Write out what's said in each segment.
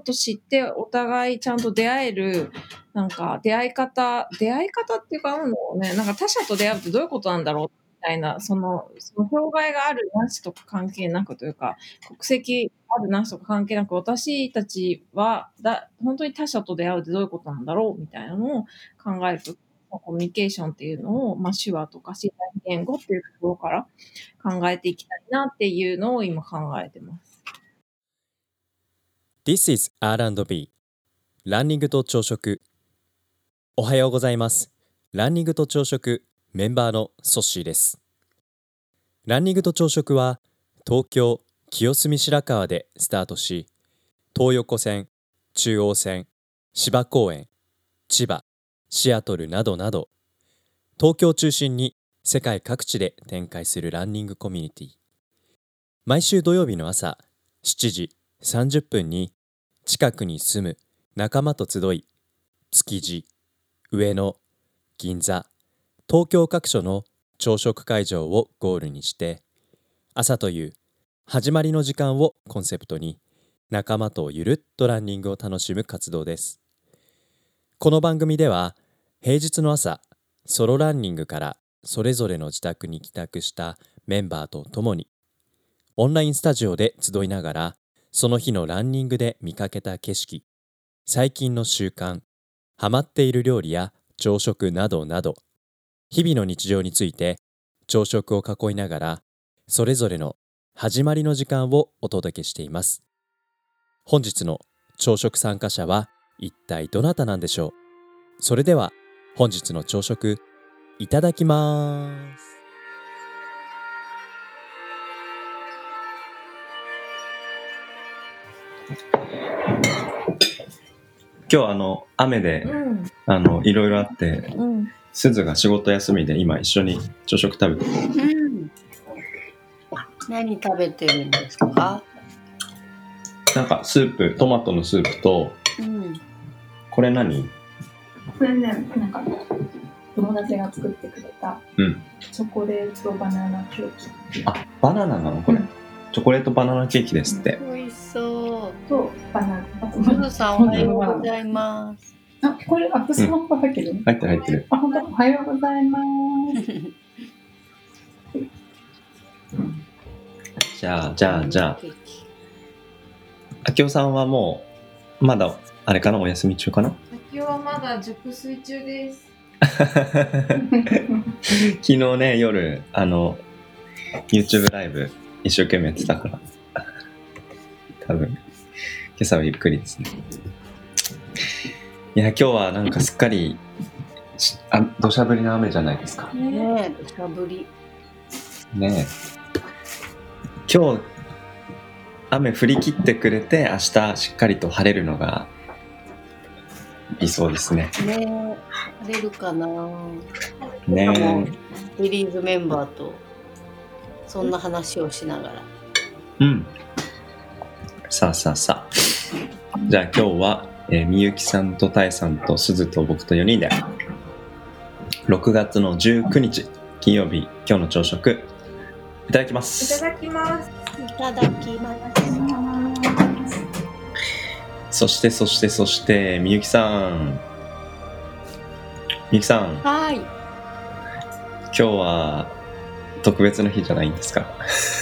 と知ってお互いちゃんと出会える、なんか出会い方、出会い方っていうか、なんね、なんか他者と出会うってどういうことなんだろうみたいな、その、その障害があるなしとか関係なくというか、国籍あるなしとか関係なく、私たちはだ、本当に他者と出会うってどういうことなんだろうみたいなのを考えると、コミュニケーションっていうのを、まあ、手話とか自然言語っていうところから考えていきたいなっていうのを今考えてます。This is R&B ランニングと朝食。おはようございます。ランニングと朝食メンバーのソッシーです。ランニングと朝食は東京清澄白河でスタートし東横線中央線芝公園千葉シアトルなどなど東京を中心に世界各地で展開するランニングコミュニティ。毎週土曜日の朝7時30分に近くに住む仲間と集い築地上野銀座東京各所の朝食会場をゴールにして朝という始まりの時間をコンセプトに仲間とゆるっとランニングを楽しむ活動です。この番組では平日の朝ソロランニングからそれぞれの自宅に帰宅したメンバーと共にオンラインスタジオで集いながらその日のランニングで見かけた景色。最近の習慣ハマっている料理や朝食などなど。日々の日常について朝食を囲いながらそれぞれの始まりの時間をお届けしています。本日の朝食参加者は一体どなたなんでしょう？それでは本日の朝食いただきます。今日あの雨でうん。あのいろいろあってうん。すずが仕事休みで今一緒に朝食食べてるうん。何食べてるんですか？なんかスープトマトのスープとうん。これ何？これね、なんか、友達が作ってくれた、うんチョコレートバナナケーキあバナナなのこれ、うんチョコレートバナナケーキですって、美味しそう。とバナナ。あとすずさんおはようございます。あ、これ、あ、スマホ入ってる入ってる入ってるあ、本当おはようございます。じゃあじゃあじゃああきおさんはもうまだあれかなお休み中かな？先はまだ熟睡中です。昨日ね夜あの YouTube ライブ一生懸命やってたから多分今朝はゆっくりですねいや今日はなんかすっかりしあ土砂降りの雨じゃないですかねえ、土砂降り。ねえ今日雨降り切ってくれて明日しっかりと晴れるのが理想ですねねえ、晴れるかな。ねえリリーズメンバーと。そんな話をしながら。うん。さあさあさあ。じゃあ今日は、えーみゆきさんとたえさんとすずと僕と4人で、6月の19日、金曜日、今日の朝食、いただきまいす。ただきます。いただきます。そして、そして、そして、みゆきさん。みゆきさん、はい。今日は特別な日じゃないんですか？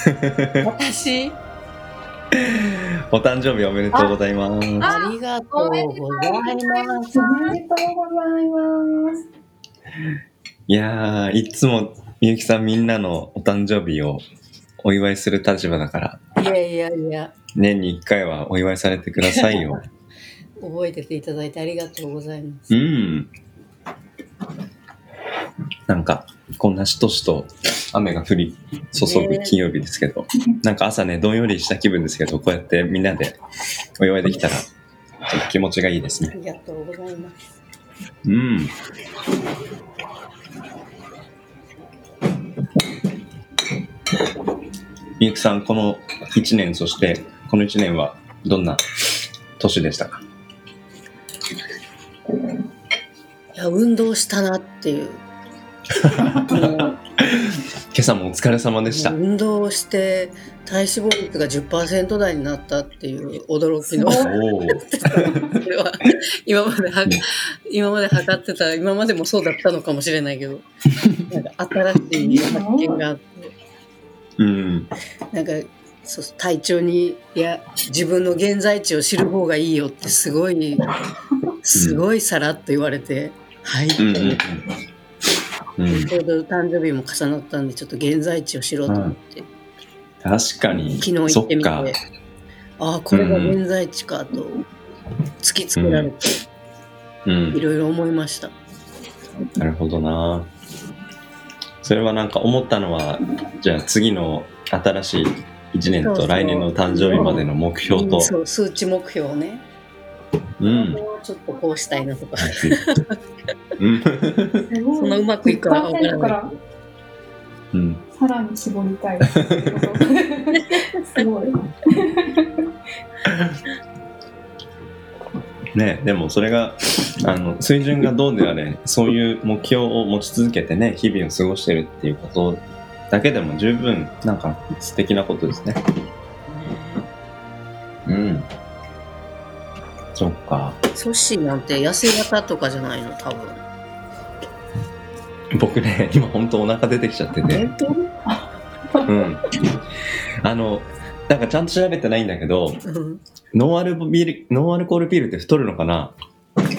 私？お誕生日おめでとうございます。ありがとうございます。おめでとうございます。いやー、いつもみゆきさんみんなのお誕生日をお祝いする立場だから、いやいやいや、年に1回はお祝いされてくださいよ。覚えてていただいてありがとうございます。うん。なんか、こんなしとしと雨が降り注ぐね金曜日ですけど、なんか朝ね、どんよりした気分ですけど、こうやってみんなでお祝いできたら、ちょっと気持ちがいいですね。ありがとうございます。うん。みゆきさん、この1年、そしてこの1年はどんな年でしたか？いや、運動したなっていう。もう朝もお疲れ様でした。運動して体脂肪率が10%台になったっていう驚きのすおお。これは今までは今まで測ってた今までもそうだったのかもしれないけどなんか新しい発見があってうん。なんかそう体調にいや自分の現在地を知る方がいいよってすごいすごいさらっと言われて、はいってうんうん思って。うん。ちょうど誕生日も重なったんでちょっと現在地を知ろうと思って、確かに。昨日行ってみて。ああこれが現在地かと突きつけられてういん。ろいろ思いました、なるほどな。それはなんか思ったのは、じゃあ次の新しい1年と来年の誕生日までの目標と。そう数値目標をねうん。もうちょっとこうしたいなとかうん。すごいそんなうまくいくかわからない10%からうん。さらに絞りたい。すごい。ね、でもそれがあの水準がどうであれそういう目標を持ち続けてね日々を過ごしてるっていうことだけでも十分なんか素敵なことですねうんそっかソッシーなんて痩せ型とかじゃないの多分僕ね今本当お腹出てきちゃってて本うん。あのなんかちゃんと調べてないんだけど当、うん。ノンアルビールノンアルコールビールって太るのかな？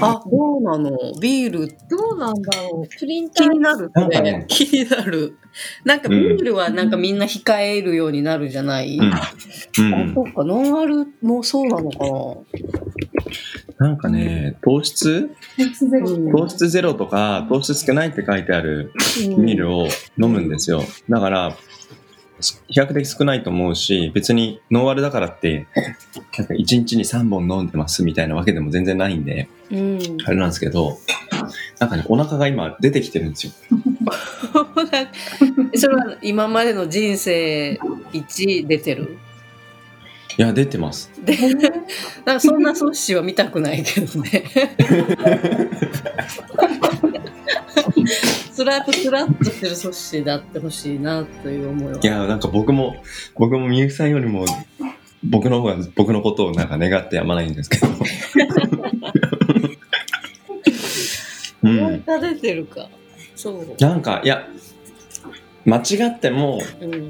あどうなの。ビール。どうなんだろう。プリンター。気になるなんかね。気になる。なんかビールはなんかみんな控えるようになるじゃない、うん、うあん、そうか。ノンアルもそうなのかななんかね糖質？糖質ゼロ。とか糖質少ないって書いてあるうんビールを飲むんですよ。だから、比較的少ないと思うし、別にノンアルだからって、なんか1日に3本飲んでますみたいなわけでも全然ないんで、うん。あれなんですけど、なんかね、お腹が今出てきてるんですよ。それは今までの人生一出てる？いや、出てます。でなんかそんなソッシーは見たくないけどね スラッとスラッとしてるソッシーであってほしいなという思いはいや、なんか僕も、僕もみゆきさんよりも、僕の方が僕のことをなんか願ってやまないんですけど。うん。が出てるかそうなんか、いや、間違っても、うん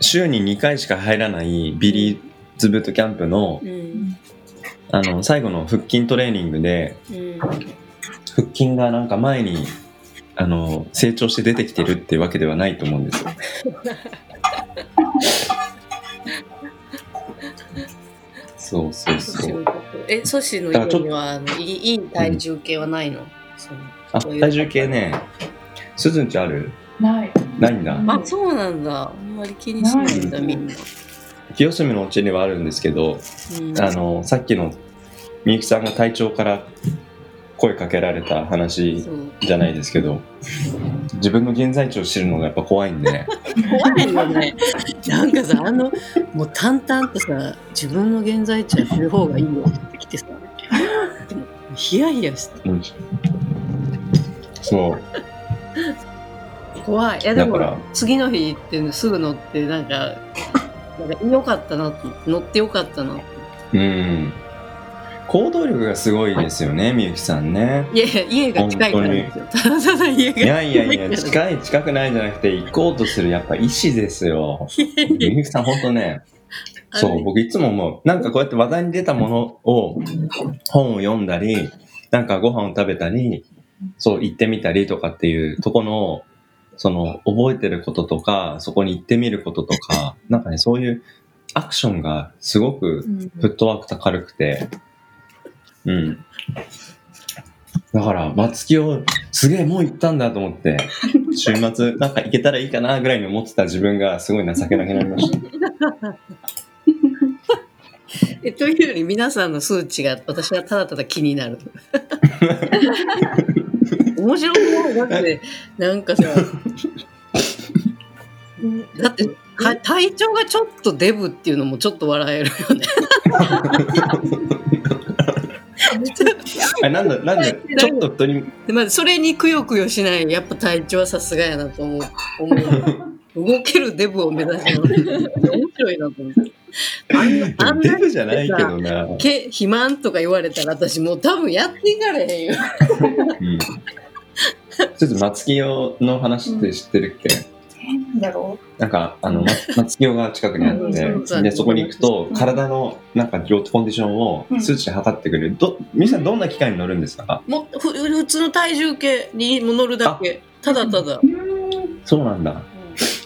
週に2回しか入らないビリーズブートキャンプのうんあの最後の腹筋トレーニングでうん腹筋がなんか前にあの成長して出てきてるっていうわけではないと思うんですよ。そうそうそう。えソッシーの家にはあのいいいい体重計はないの、そのあそういう体重計ね、すずんちある？ない。ないんだ。あそうなんだあんまり気にしないんだみんな、清澄のお家にはあるんですけど、うん、あのさっきのみゆきさんが隊長から声かけられた話じゃないですけど自分の現在地を知るのがやっぱ怖いんで。怖いよね。なんかさあのもう淡々とさ自分の現在地は知る方がいいよって来てさヒヤヒヤして。うん。そう。怖い。いやでだから。も次の日行ってすぐ乗ってなんかなんか良かったなと思って乗ってよかったな。うん。行動力がすごいですよねみゆきさんね。いやいや家が近いからですよ。ただただ家がいやいやいやい近い近くないじゃなくて行こうとするやっぱ意志ですよ。みゆきさん本当ね。そう、僕いつも思う。なんかこうやって話題に出たものを、本を読んだり、なんかご飯を食べたり、そう、行ってみたりとかっていうとこの、その、覚えてることとか、そこに行ってみることとか、なんかね、そういうアクションがすごくフットワーク軽くて、うん。だから、松木をすげえもう行ったんだと思って、週末なんか行けたらいいかなぐらいに思ってた自分がすごい情けなくなりました。えというより皆さんの数値が私はただただ気になる。面白いだってなんかさだってか体調がちょっとデブっていうのもちょっと笑えるよね。あなんだ、なんで、ちょっと太り、でまあ、それにくよくよしないやっぱ体調はさすがやなと思う。思う。動けるデブを目指してる面白いなと思って。あんな、デブじゃないけどな。け肥満とか言われたら私もう多分やっていかれへんよ。うん。ちょっと松清の話って知ってるっけ、なんだろなんか、あの、ま松清が近くにあうんって、で、そこに行くと、体の、なんか、コンディションを数値で測ってくれる。ど、皆さんどんな機械に乗るんですか？もうふ普通の体重計に乗るだけ。ただただそうなんだ。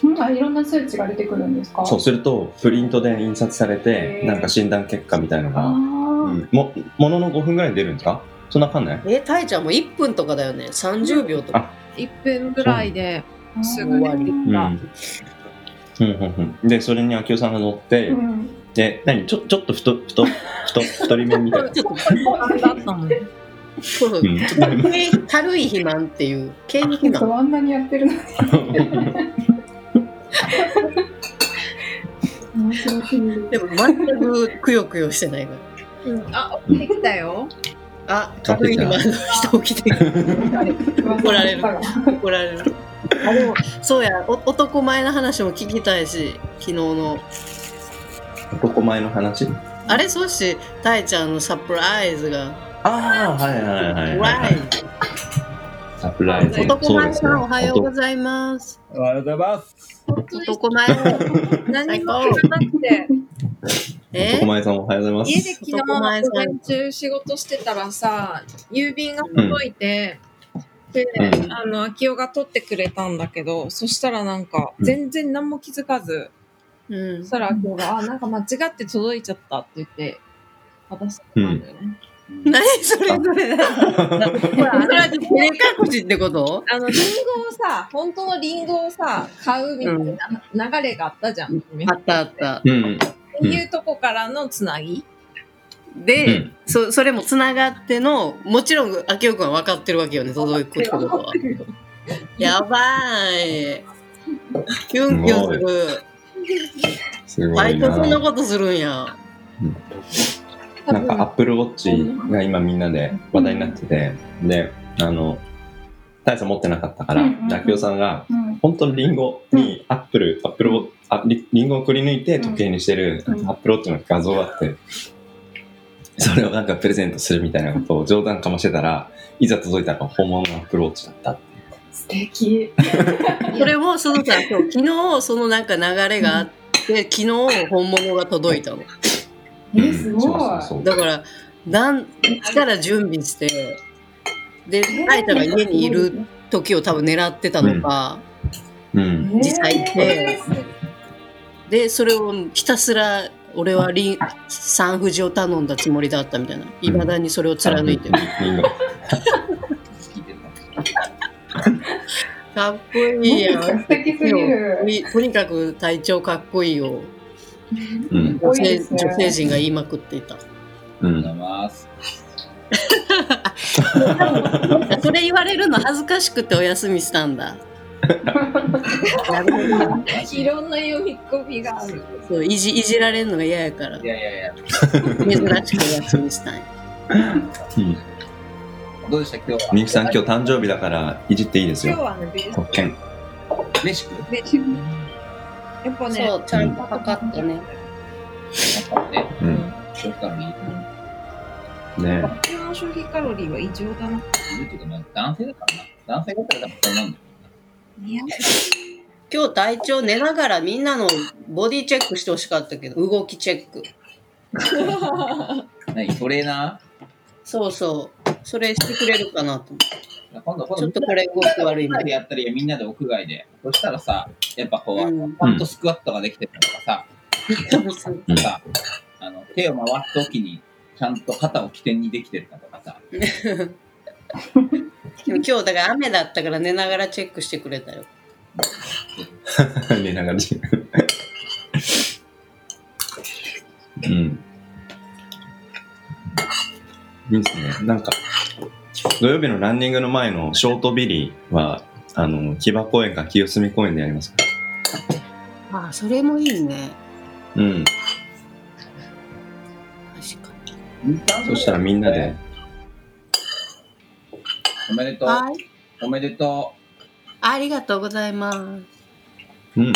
うんあいろんな数値が出てくるんですか？そうすると、プリントで印刷されてなんか診断結果みたいのあが、うーん、も、ものの5分ぐらいで出るんですか？そんなわかんない？え、たいちゃんも1分とかだよね。30秒とか。1分ぐらいですぐ出てきた。うん。うんうんうん、で、それに秋代さんが乗って、うん。で、何？ちょ、ちょっと太、太、太、太り目みたいな。ちょっと。そう軽い軽い肥満っていう、軽肥満。あんなにやってるのに 面白すぎるでも全くくよくよしてないから。うん、あ、起きてきたよ。あ、軽い肥満の人起きてる。怒られる怒られる。あ、でも、そうや、お男前の話も聞きたいし、昨日の。男前の話？あれ、そして、たいちゃんのサプライズが。ああ、はいはいはい、わはい。い。サプライズ。男前さん、おはようごいざいます。おはようございます。本当に男前。何もやらなくて、え？男前さんおはようございます。家で昨日午前中仕事してたらさ、郵便が届いて、で、うんあの、秋代が取ってくれたんだけど、そしたらなんか、うん全然何も気づかず、うんそしたら秋代が、あ、なんか間違って届いちゃったって言って、渡したんだよね。何それそれ。ほら、それは照れ隠しってこと？あの、リンゴをさ、本当のリンゴをさ、買うみたいな流れがあったじゃん。あったあった。うん。っていうとこからのつなぎ。で、うんそそれもつながってのもちろん秋代君は分かってるわけよね届くってことはやばいキュンキュンするすごいバイトそんなな。ことするんやなんか、アップルウォッチが今みんなで話題になってて、で、あの、大差持ってなかったからうんうんうん、ラキオさんが、うん。本当のリンゴにアップル、アップルを、あリリンゴをくり抜いて時計にしてるアうん。ップルウォッチの画像があって、それをなんかプレゼントするみたいなことを冗談かもしてたら、いざ届いたら本物のアップルウォッチだったって素敵。それもそのさ昨日そのなんか流れがあって昨日本物が届いたのえすごい。そうそうそう。だからなんから準備してでタイタが家にいる時を多分狙ってたのか、うん。実際行ってでそれをひたすら俺はリンサンフジを頼んだつもりだったみたいな。いまだにそれを貫いてる。かっこいいやん。とにかく体調かっこいいようん。女性女性陣が言いまくっていたうん。それ言われるの恥ずかしくてお休みしたんだいろんな読み込みがある。そういじいじられるのが嫌やからいやいやいや、珍しくお休みしたいうん。どうでした？今日は。みゆきさん今日誕生日だからいじっていいですよ。今日はね、ベース特権。レシピで、やっぱね、そうちゃんと測ったねうん。消費カロリーね今日の消費カロリーは異常だな。男性だからな。男性だったらなんだよ。いや、今日体調寝ながらみんなのボディチェックしてほしかったけど動きチェック 何トレーナそうそうそれしてくれるかなと思ってー今度、ちょっとこれ動き悪いみたいでやったり、みんなで屋外で。そしたらさ、やっぱこう、うんちゃんとスクワットができてるのとかさ、うんさ、あの手を回すときに、ちゃんと肩を起点にできてるかとかさ、でも今日だから雨だったから寝ながらチェックしてくれたよ寝ながらうん。いいですね。なんか、土曜日のランニングの前のショートビリーは、あの、木場公園か清澄公園でやりますか？ああそれもいいねうん。確かそしたらみんなで、おめでとう。にはいおめでとありがとうございますうん。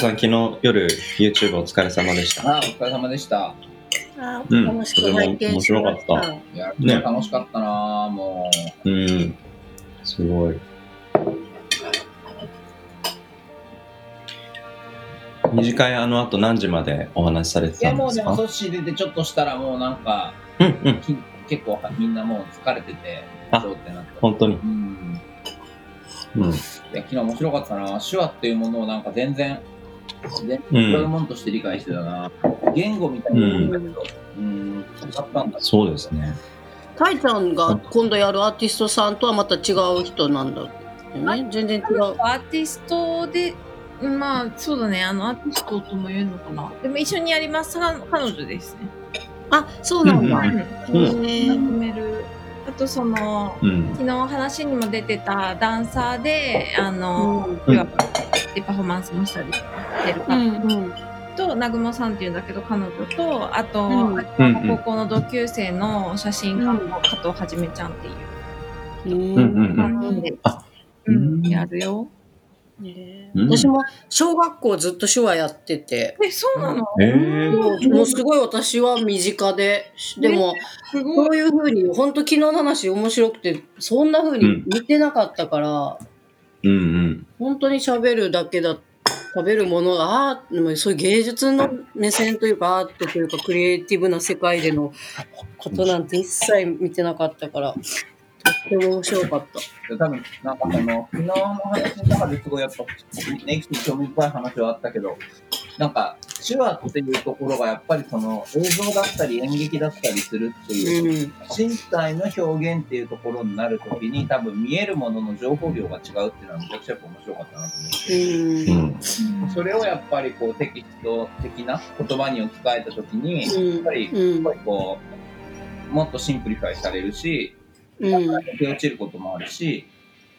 さん、昨日夜 YouTube お疲れ様でした。ああ、お疲れ様でした。あうん楽しく拝見しま。とても面白いや、ね楽しかったなぁもうん。すごい。二次会あの後何時までお話しされてう。いや、たんですか？もうでも、ソッシー出てちょっとしたら、もうなんか、うんうん。き結構みんなもう疲れてて、あそうってなって。本当に。うん。うん。いや、昨日面白かったな手話っていうものをなんか全然、全うん。然違うもんとして理解してたな、言語みたいな。もん。だけど、うん、使ったんだ。そうですね。タイちゃんが今度やるアーティストさんとはまた違う人なんだよね。全然違う。アーティストで、まあ、そうだね、あの、アーティストとも言えるのかな。でも一緒にやります。か彼女ですね。あ、そうなんだ。うんん。あと、その、うん。昨日話にも出てたダンサーで、あの、うんでパフォーマンスもしたりしてる方うんうん。と、南雲さんっていうんだけど、彼女と、あと、うん。高校の同級生の写真家の加藤はじめちゃんっていう。うんうん。うん3人うんうん。やるよ。ね。うん。私も小学校ずっと手話やってて、え、そうなの？えー、もうもうすごい私は身近で、でも。こういうふうに、本当昨日の話面白くて、そんなふうに見てなかったから、うんうん。本当に喋るだけだ、喋るものが、あーでもそういう芸術の目線というか、アートというか、クリエイティブな世界でのことなんて一切見てなかったから、とっても面白かった。で多分なんかその昨日の話の中ですごいやっぱネクスト興味深い話はあったけどなんか手話っていうところがやっぱりその映像だったり演劇だったりするっていう、うん。身体の表現っていうところになるときに多分見えるものの情報量が違うっていうのはめちゃくちゃやっぱ面白かったなと思って。うん。それをやっぱりこうテキスト的な言葉に置き換えたときに、やっぱり、うんやっぱりこう、もっと simplify されるし、うん。抜け落ちることもあるし、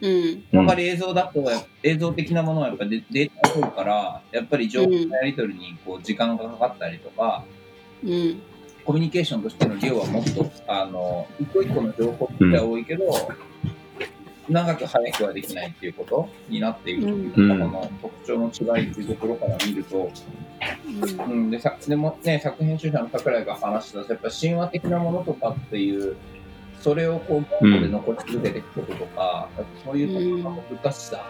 うん。やっぱり映像だと、映像的なものはやっぱりデータが多いから、やっぱり情報のやり取りにこう時間がかかったりとか、うん。コミュニケーションとしての量はもっと、あの、一個一個の情報っては多いけど、長く早くはできないっていうことになっている、うんこの特徴の違いっていうところから見ると、うん、でさでもね、作編集者の桜井が話した、やっぱ神話的なものとかっていう、それをこう、言語で残し続けていくこととか、やっぱそういうところの難しさ、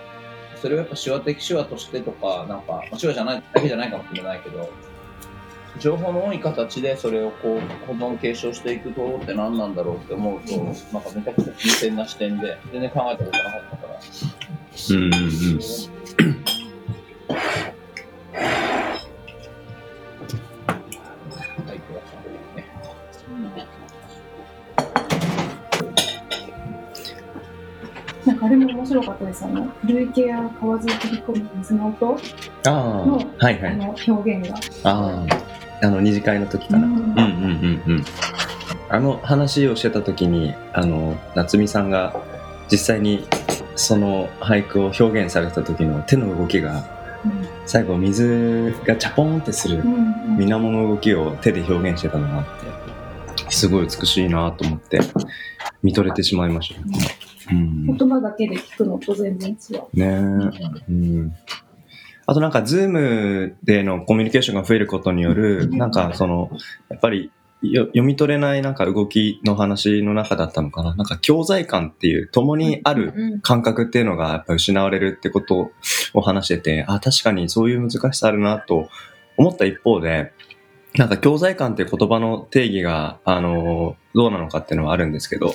それをやっぱ手話的手話としてとか、なんか、まあ手話じゃないだけじゃないかもしれないけど、情報の多い形でそれをこう保存継承していくとって何なんだろうって思うと、なんかめちゃくちゃ新鮮な視点で、全然考えたことなかったから。うんうんうん。あれも面白かったです。あの、累計や河津を飛び込む水の音ああ、のはいはい。あの表現が。ああ、あの、二次会の時かな。うんうんうんうんうん。あの話をしてた時に、あの、夏美さんが実際にその俳句を表現された時の手の動きが、最後水がチャポンってするうんうん水面の動きを手で表現してたのがあって、すごい美しいなと思って、見とれてしまいました。うん。言葉だけで聞くのと全然違う。ねえ。うん。あとなんか、ズームでのコミュニケーションが増えることによる、なんかその、やっぱりよ読み取れないなんか動きの話の中だったのかな。なんか教材感っていう、共にあるうん感覚っていうのがやっぱ失われるってことを話してて、あ、確かにそういう難しさあるなと思った一方で、なんか教材感っていう言葉の定義が、あの、どうなのかっていうのはあるんですけど、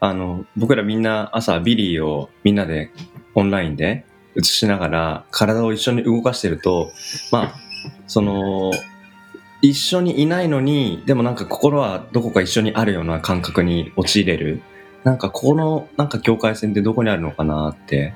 あの、僕らみんな朝ビリーをみんなでオンラインで映しながら体を一緒に動かしてると、まあ、その、一緒にいないのに、でもなんか心はどこか一緒にあるような感覚に陥れる。なんかこのなんか境界線ってどこにあるのかなって、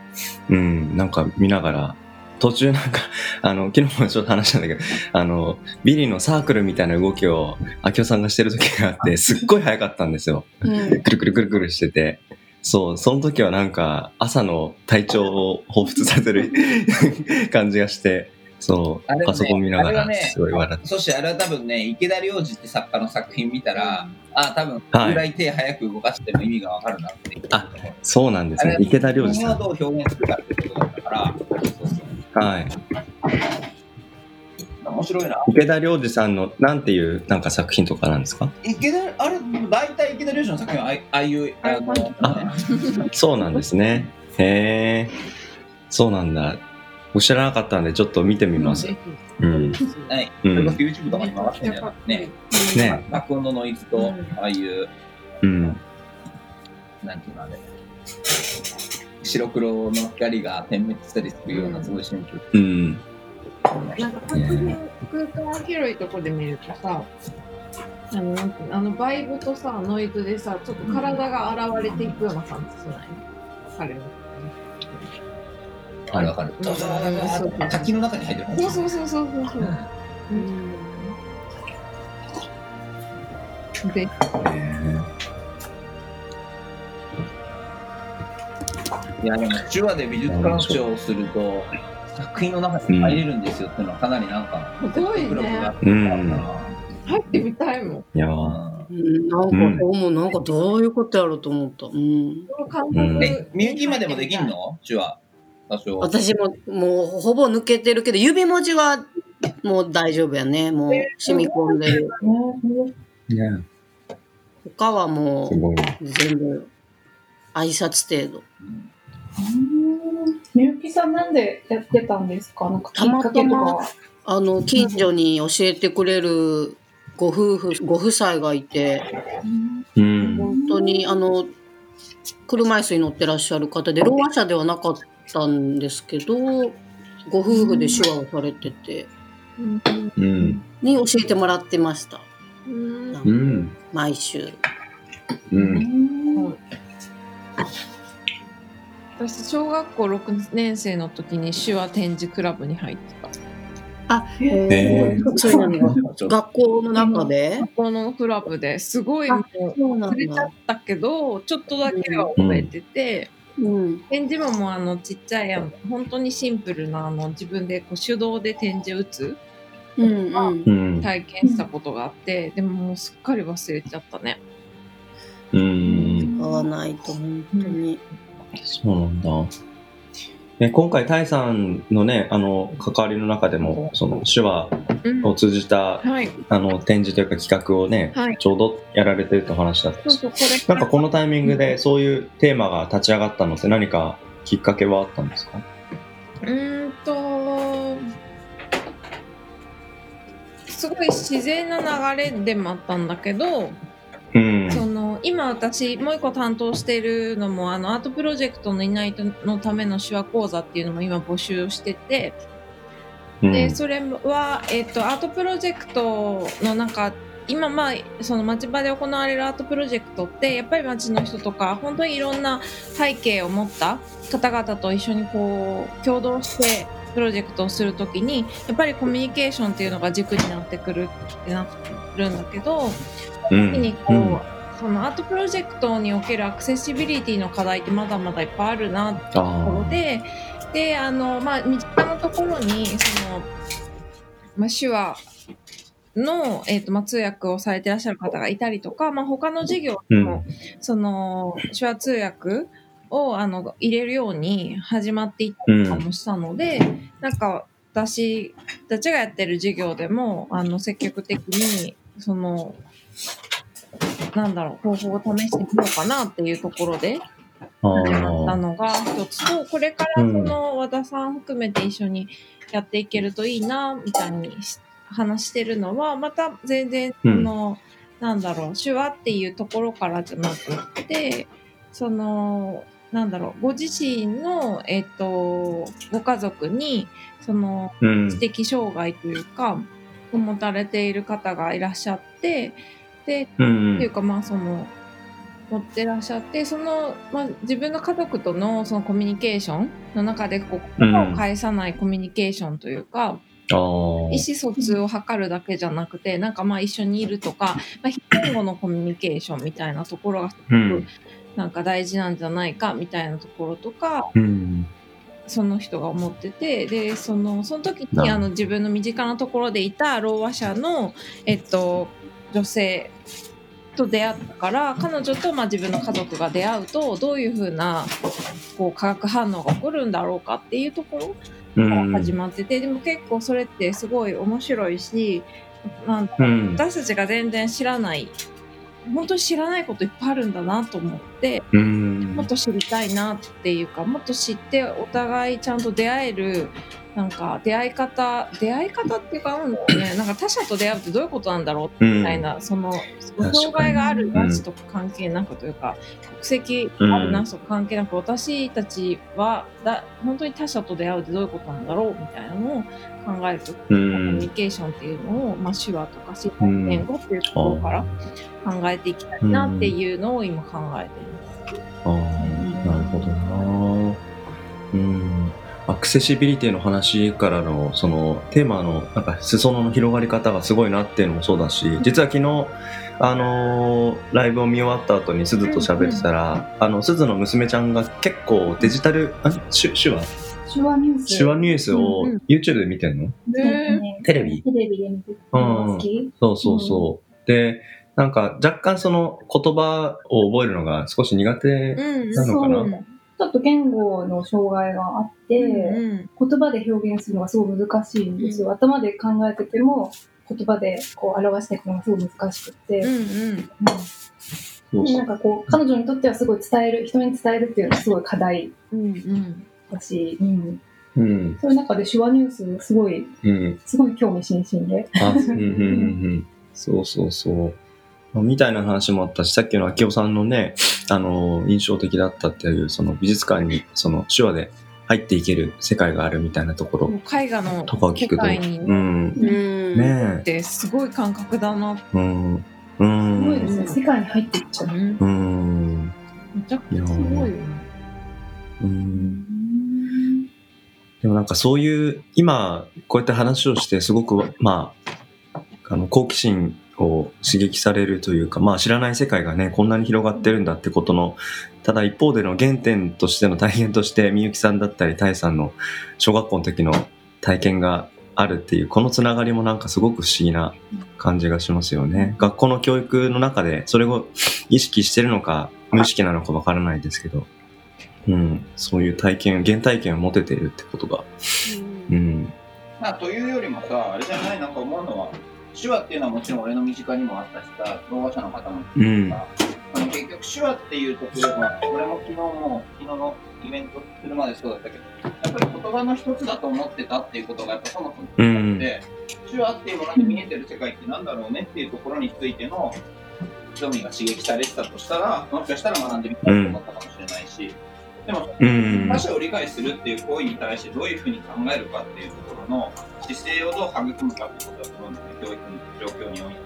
うん、なんか見ながら、途中なんか、あの、昨日もちょっと話したんだけど、あの、ビリーのサークルみたいな動きを、秋夫さんがしてる時があって、すっごい早かったんですよ。うんくるくるくるくるしてて。そう、その時はなんか朝の体調を彷彿させる 感じがして、そう、ねパソコン見ながらすごい笑って。そしてあれは多分ね、池田良二って作家の作品見たら、あ多分、はいぐらい手早く動かしても意味がわかるなって。あそうなんですね。池田良二さん。どう表現するかってことだから、はい。面白いな。池田良二さんのなんていうなんか作品とかなんですか？池田、あれ、大体池田良二の作品はああいああいう、あの、あそうなんですね。へえ。そうなんだ。僕知らなかったんでちょっと見てみます。うん。はい、うん YouTube とかに回してんじゃないね。ね。爆音のノイズと、ああいう、うん。なんていうのあれ、白黒の光が点滅したりするような、すごいシンプルうん。なんか本当に空間が広いとこで見るとさ、あのあのバイブとさノイズでさちょっと体が現れていくような感じしない？彼の。あれわかる。滝の中に入ってるそうそうそうそうそうそう。で、へえいやでも手話で美術鑑賞をすると作品の中に入れるんですよっていうのはかなりなんかすごいねあ。ったうんな。入ってみたいもん。いやなんか、うんどうもなんかどういうことやろうと思った。うん。え、みゆき今でもできんの？手話。多少。私ももうほぼ抜けてるけど、指文字はもう大丈夫やね。もう染み込んでる。ね他はも。う全部挨拶程度。みゆきさんなんでやってたんですか？なんかきっかけとたまか。あの、近所に教えてくれるご夫婦、ご夫妻がいて、うん。本当にあの、車椅子に乗ってらっしゃる方で、ろう話者ではなかったんですけど、ご夫婦で手話をされてて、うん。に教えてもらってました。うんうん。毎週。うん。私小学校6年生の時に手話展示クラブに入ってた。あ、へーそういうのが学校の中で？学校のクラブですごい忘れちゃだっ。たけどちょっとだけは覚えてて、うん。展示もあのちっちゃいあの本当にシンプルなあの自分でこう手動で展示打つうんうん。うん。体験したことがあって、でももうすっかり忘れちゃったね。うん。使わないと本当に。そうなんだ。ね、今回、タイさんのね、あの、関わりの中でも、その手話うん。を通じた、はい。あの、展示というか企画をね、はい。ちょうどやられてるってお話だったんですそうなんかこのタイミングでそういうテーマが立ち上がったの？って何かきっかけはあったんですか？うーんと、すごい自然な流れでもあったんだけど、うん。その今私もう一個担当しているのもあのアートプロジェクトのいないとのための手話講座っていうのも今募集してて、うん。でそれは、えっとアートプロジェクトの中今まあその町場で行われるアートプロジェクトってやっぱり町の人とか本当にいろんな背景を持った方々と一緒にこう共同してプロジェクトをするときにやっぱりコミュニケーションっていうのが軸になってくるってなるんだけどうん。時にこう、そのアートプロジェクトにおけるアクセシビリティの課題ってまだまだいっぱいあるなってところあで、で、あの、まあ、身近なところに、その、まあ、手話の、えっ、と、まあ、通訳をされていらっしゃる方がいたりとか、まあ、他の授業ーうでも、ん。その、手話通訳を、あの、入れるように始まっていったりとかもしたので、なんか、私たちがやってる授業でも、あの、積極的に、その、なんだろう、方法を試してみようかなっていうところで、あ始まったーのが一つと、これからその和田さん含めて一緒にやっていけるといいな、みたいにし話してるのは、また全然、その、なんだろう、手話っていうところからじゃなくて、その、なんだろう、ご自身の、えっ、と、ご家族に、その、うん知。的障害というか、を持たれている方がいらっしゃって、で、うんっていうかまあその持ってらっしゃってその、まあ、自分の家族とのそのコミュニケーションの中でこううん言葉を返さないコミュニケーションというか、あー。意思疎通を図るだけじゃなくてなんかまあ一緒にいるとか、まあ、非言語のコミュニケーションみたいなところがすごくうん。なんか大事なんじゃないかみたいなところとかうん。その人が思っててでそのその時にあの自分の身近なところでいたろう話者の、えっと、女性と出会ったから彼女とまあ自分の家族が出会うとどういうふうなこう化学反応が起こるんだろうかっていうところからうん。始まってて、でも結構それってすごい面白いしなんうん。私たちが全然知らない本当に知らないこといっぱいあるんだなと思ってうんもっと知りたいなっていうかもっと知ってお互いちゃんと出会えるなんか出会い方出会い方っていうかうんね なんか他者と出会うってどういうことなんだろうみたいな、そのその障害があるなしとか関係なくというか、国籍あるなしとか関係なく、私たちはだ本当に他者と出会うってどういうことなんだろうみたいなのを考えると、うコミュんニケーションっていうのを、まあ、手話とか身体言語っていうところから考えていきたいなっていうのを今考えてる。ああ、なるほどな。うん。アクセシビリティの話からの、その、テーマの、なんか、裾野の広がり方がすごいなっていうのもそうだし、実は昨日、あのーライブを見終わった後に鈴と喋ってたら、あの、鈴の娘ちゃんが結構デジタル、あ手手話？手話ニュース。手話ニュースをうんうん。YouTube で見てんの？そうですね。テレビ。テレビで見てるのが好き。そうそうそう。で、なんか若干その言葉を覚えるのが少し苦手うんなのかな。そうちょっと言語の障害があって、うん言葉で表現するのがすごい難しいんですよ。頭で考えてても、言葉でこう表していくのがすごい難しくって。うんうなんかこう、彼女にとってはすごい伝える、人に伝えるっていうのがすごい課題うんうんだし、うん、うん。そういう中で手話ニュース、すごい、うん。すごい興味津々で。あ、うんうんうんうん。そうそうそう。みたいな話もあったし、さっきの秋夫さんのね、あの、印象的だったっていう、その美術館に、その手話で入っていける世界があるみたいなところ絵画のとかを聞くと、世界にうねん。うん。ねってすごい感覚だなってえ。うん。うすごいですん。ね。世界に入っていっちゃう。めうん。ちゃくちゃすごいよね。うん。でもなんかそういう、今、こうやって話をして、すごく、まあ、あの、好奇心を刺激されるというか、まあ知らない世界がね、こんなに広がってるんだってことの、ただ一方での原点としての体験として、みゆきさんだったり、たいさんの小学校の時の体験があるっていう、このつながりもなんかすごく不思議な感じがしますよね。学校の教育の中で、それを意識してるのか、無意識なのかわからないですけど、うん、そういう体験、原体験を持てているってことが、うん、まあ、というよりもさ、あれじゃない、なんか思うのは、手話っていうのはもちろん俺の身近にもあったしさ、ろう話者の方も。うん、あの結局手話っていうところが、俺も昨日も、昨日のイベントするまでそうだったけど、やっぱり言葉の一つだと思ってたっていうことがやっぱそもそもうんあって、手話っていうものに見えてる世界ってなんだろうねっていうところについての興味が刺激されてたとしたら、もしかしたら学んでみたいと思っでも、うん他者を理解するっていう行為に対してどういうふうに考えるかっていうところの姿勢をどう育むかってことだと思うんですね、教育の状況において。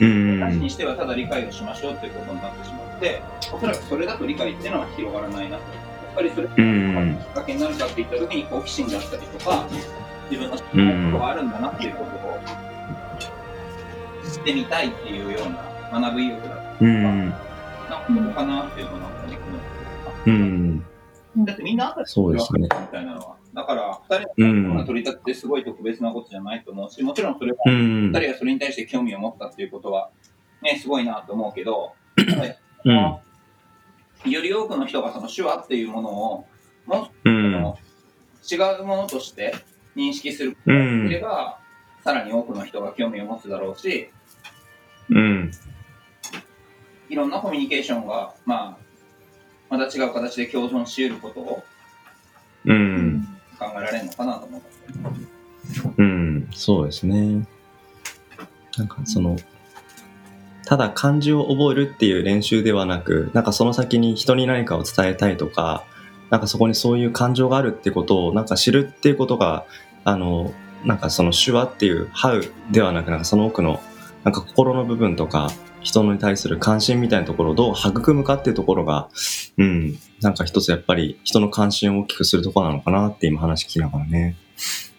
うん、私にしてはただ理解をしましょうっていうことになってしまって、おそらくそれだと理解っていうのは広がらないなと。やっぱりそれがうんきっかけになるかっていったときに好奇心だったりとか、自分の知らないことがあるんだなっていうことを知ってみたいっていうような学ぶ意欲だったりとか、うん、なんかどうかなっていうのをうん、だってみんなあったそうですねみたいなのは。だから、二う人のん、取り立てってすごい特別なことじゃないと思うし、もちろんそれは、うん、二人がそれに対して興味を持ったっていうことは、ね、すごいなと思うけど、うん、より多くの人がその手話っていうものを、もっとうん、違うものとして認識するうことがでんきれば、さらに多くの人が興味を持つだろうし、うん、いろんなコミュニケーションが、まあ、また違う形で共存し得ることをうん、考えられるのかなと思います。うん、そうですね。なんかその、ただ漢字を覚えるっていう練習ではなく、なんかその先に人に何かを伝えたいとか、なんかそこにそういう感情があるってことをなんか知るっていうことが、あの、なんかその手話っていう How ではなく、なんかその奥のなんか心の部分とか、人に対する関心みたいなところをどう育むかっていうところが、うん、なんか一つやっぱり人の関心を大きくするところなのかなって今話聞きながらね、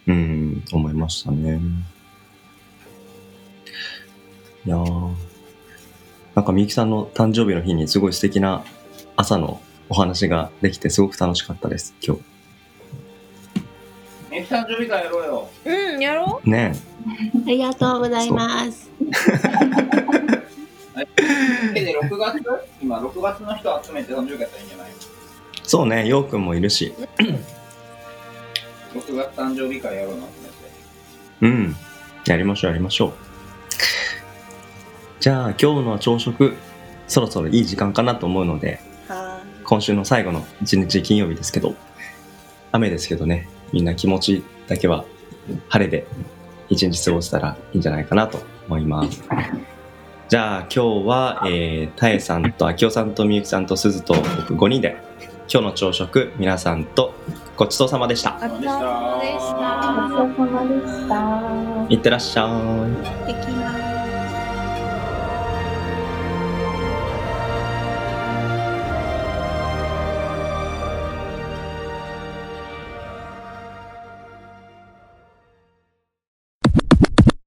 うん、思いましたね。いやーなんかみゆきさんの誕生日の日にすごい素敵な朝のお話ができてすごく楽しかったです、今日。一緒に誕生日会やろうよ。うん、やろね ありがとうございます。で、6月？今、6月の人集めて誕生日会やったらいいんじゃない？そうね、ようくんもいるし。?6 月誕生日会やろうなってうん。やりましょう、やりましょう。じゃあ、今日の朝食、そろそろいい時間かなと思うので、は今週の最後の一日金曜日ですけど、雨ですけどね、みんな気持ちだけは晴れで一日過ごせたらいいんじゃないかなと思います。じゃあ今日は、えー、たえさんとあきおさんとみゆきさんとすずと僕5人で今日の朝食皆さんとごちそうさまでした。ごちそうさまでした。ごちそうさまでした。いってらっしゃい。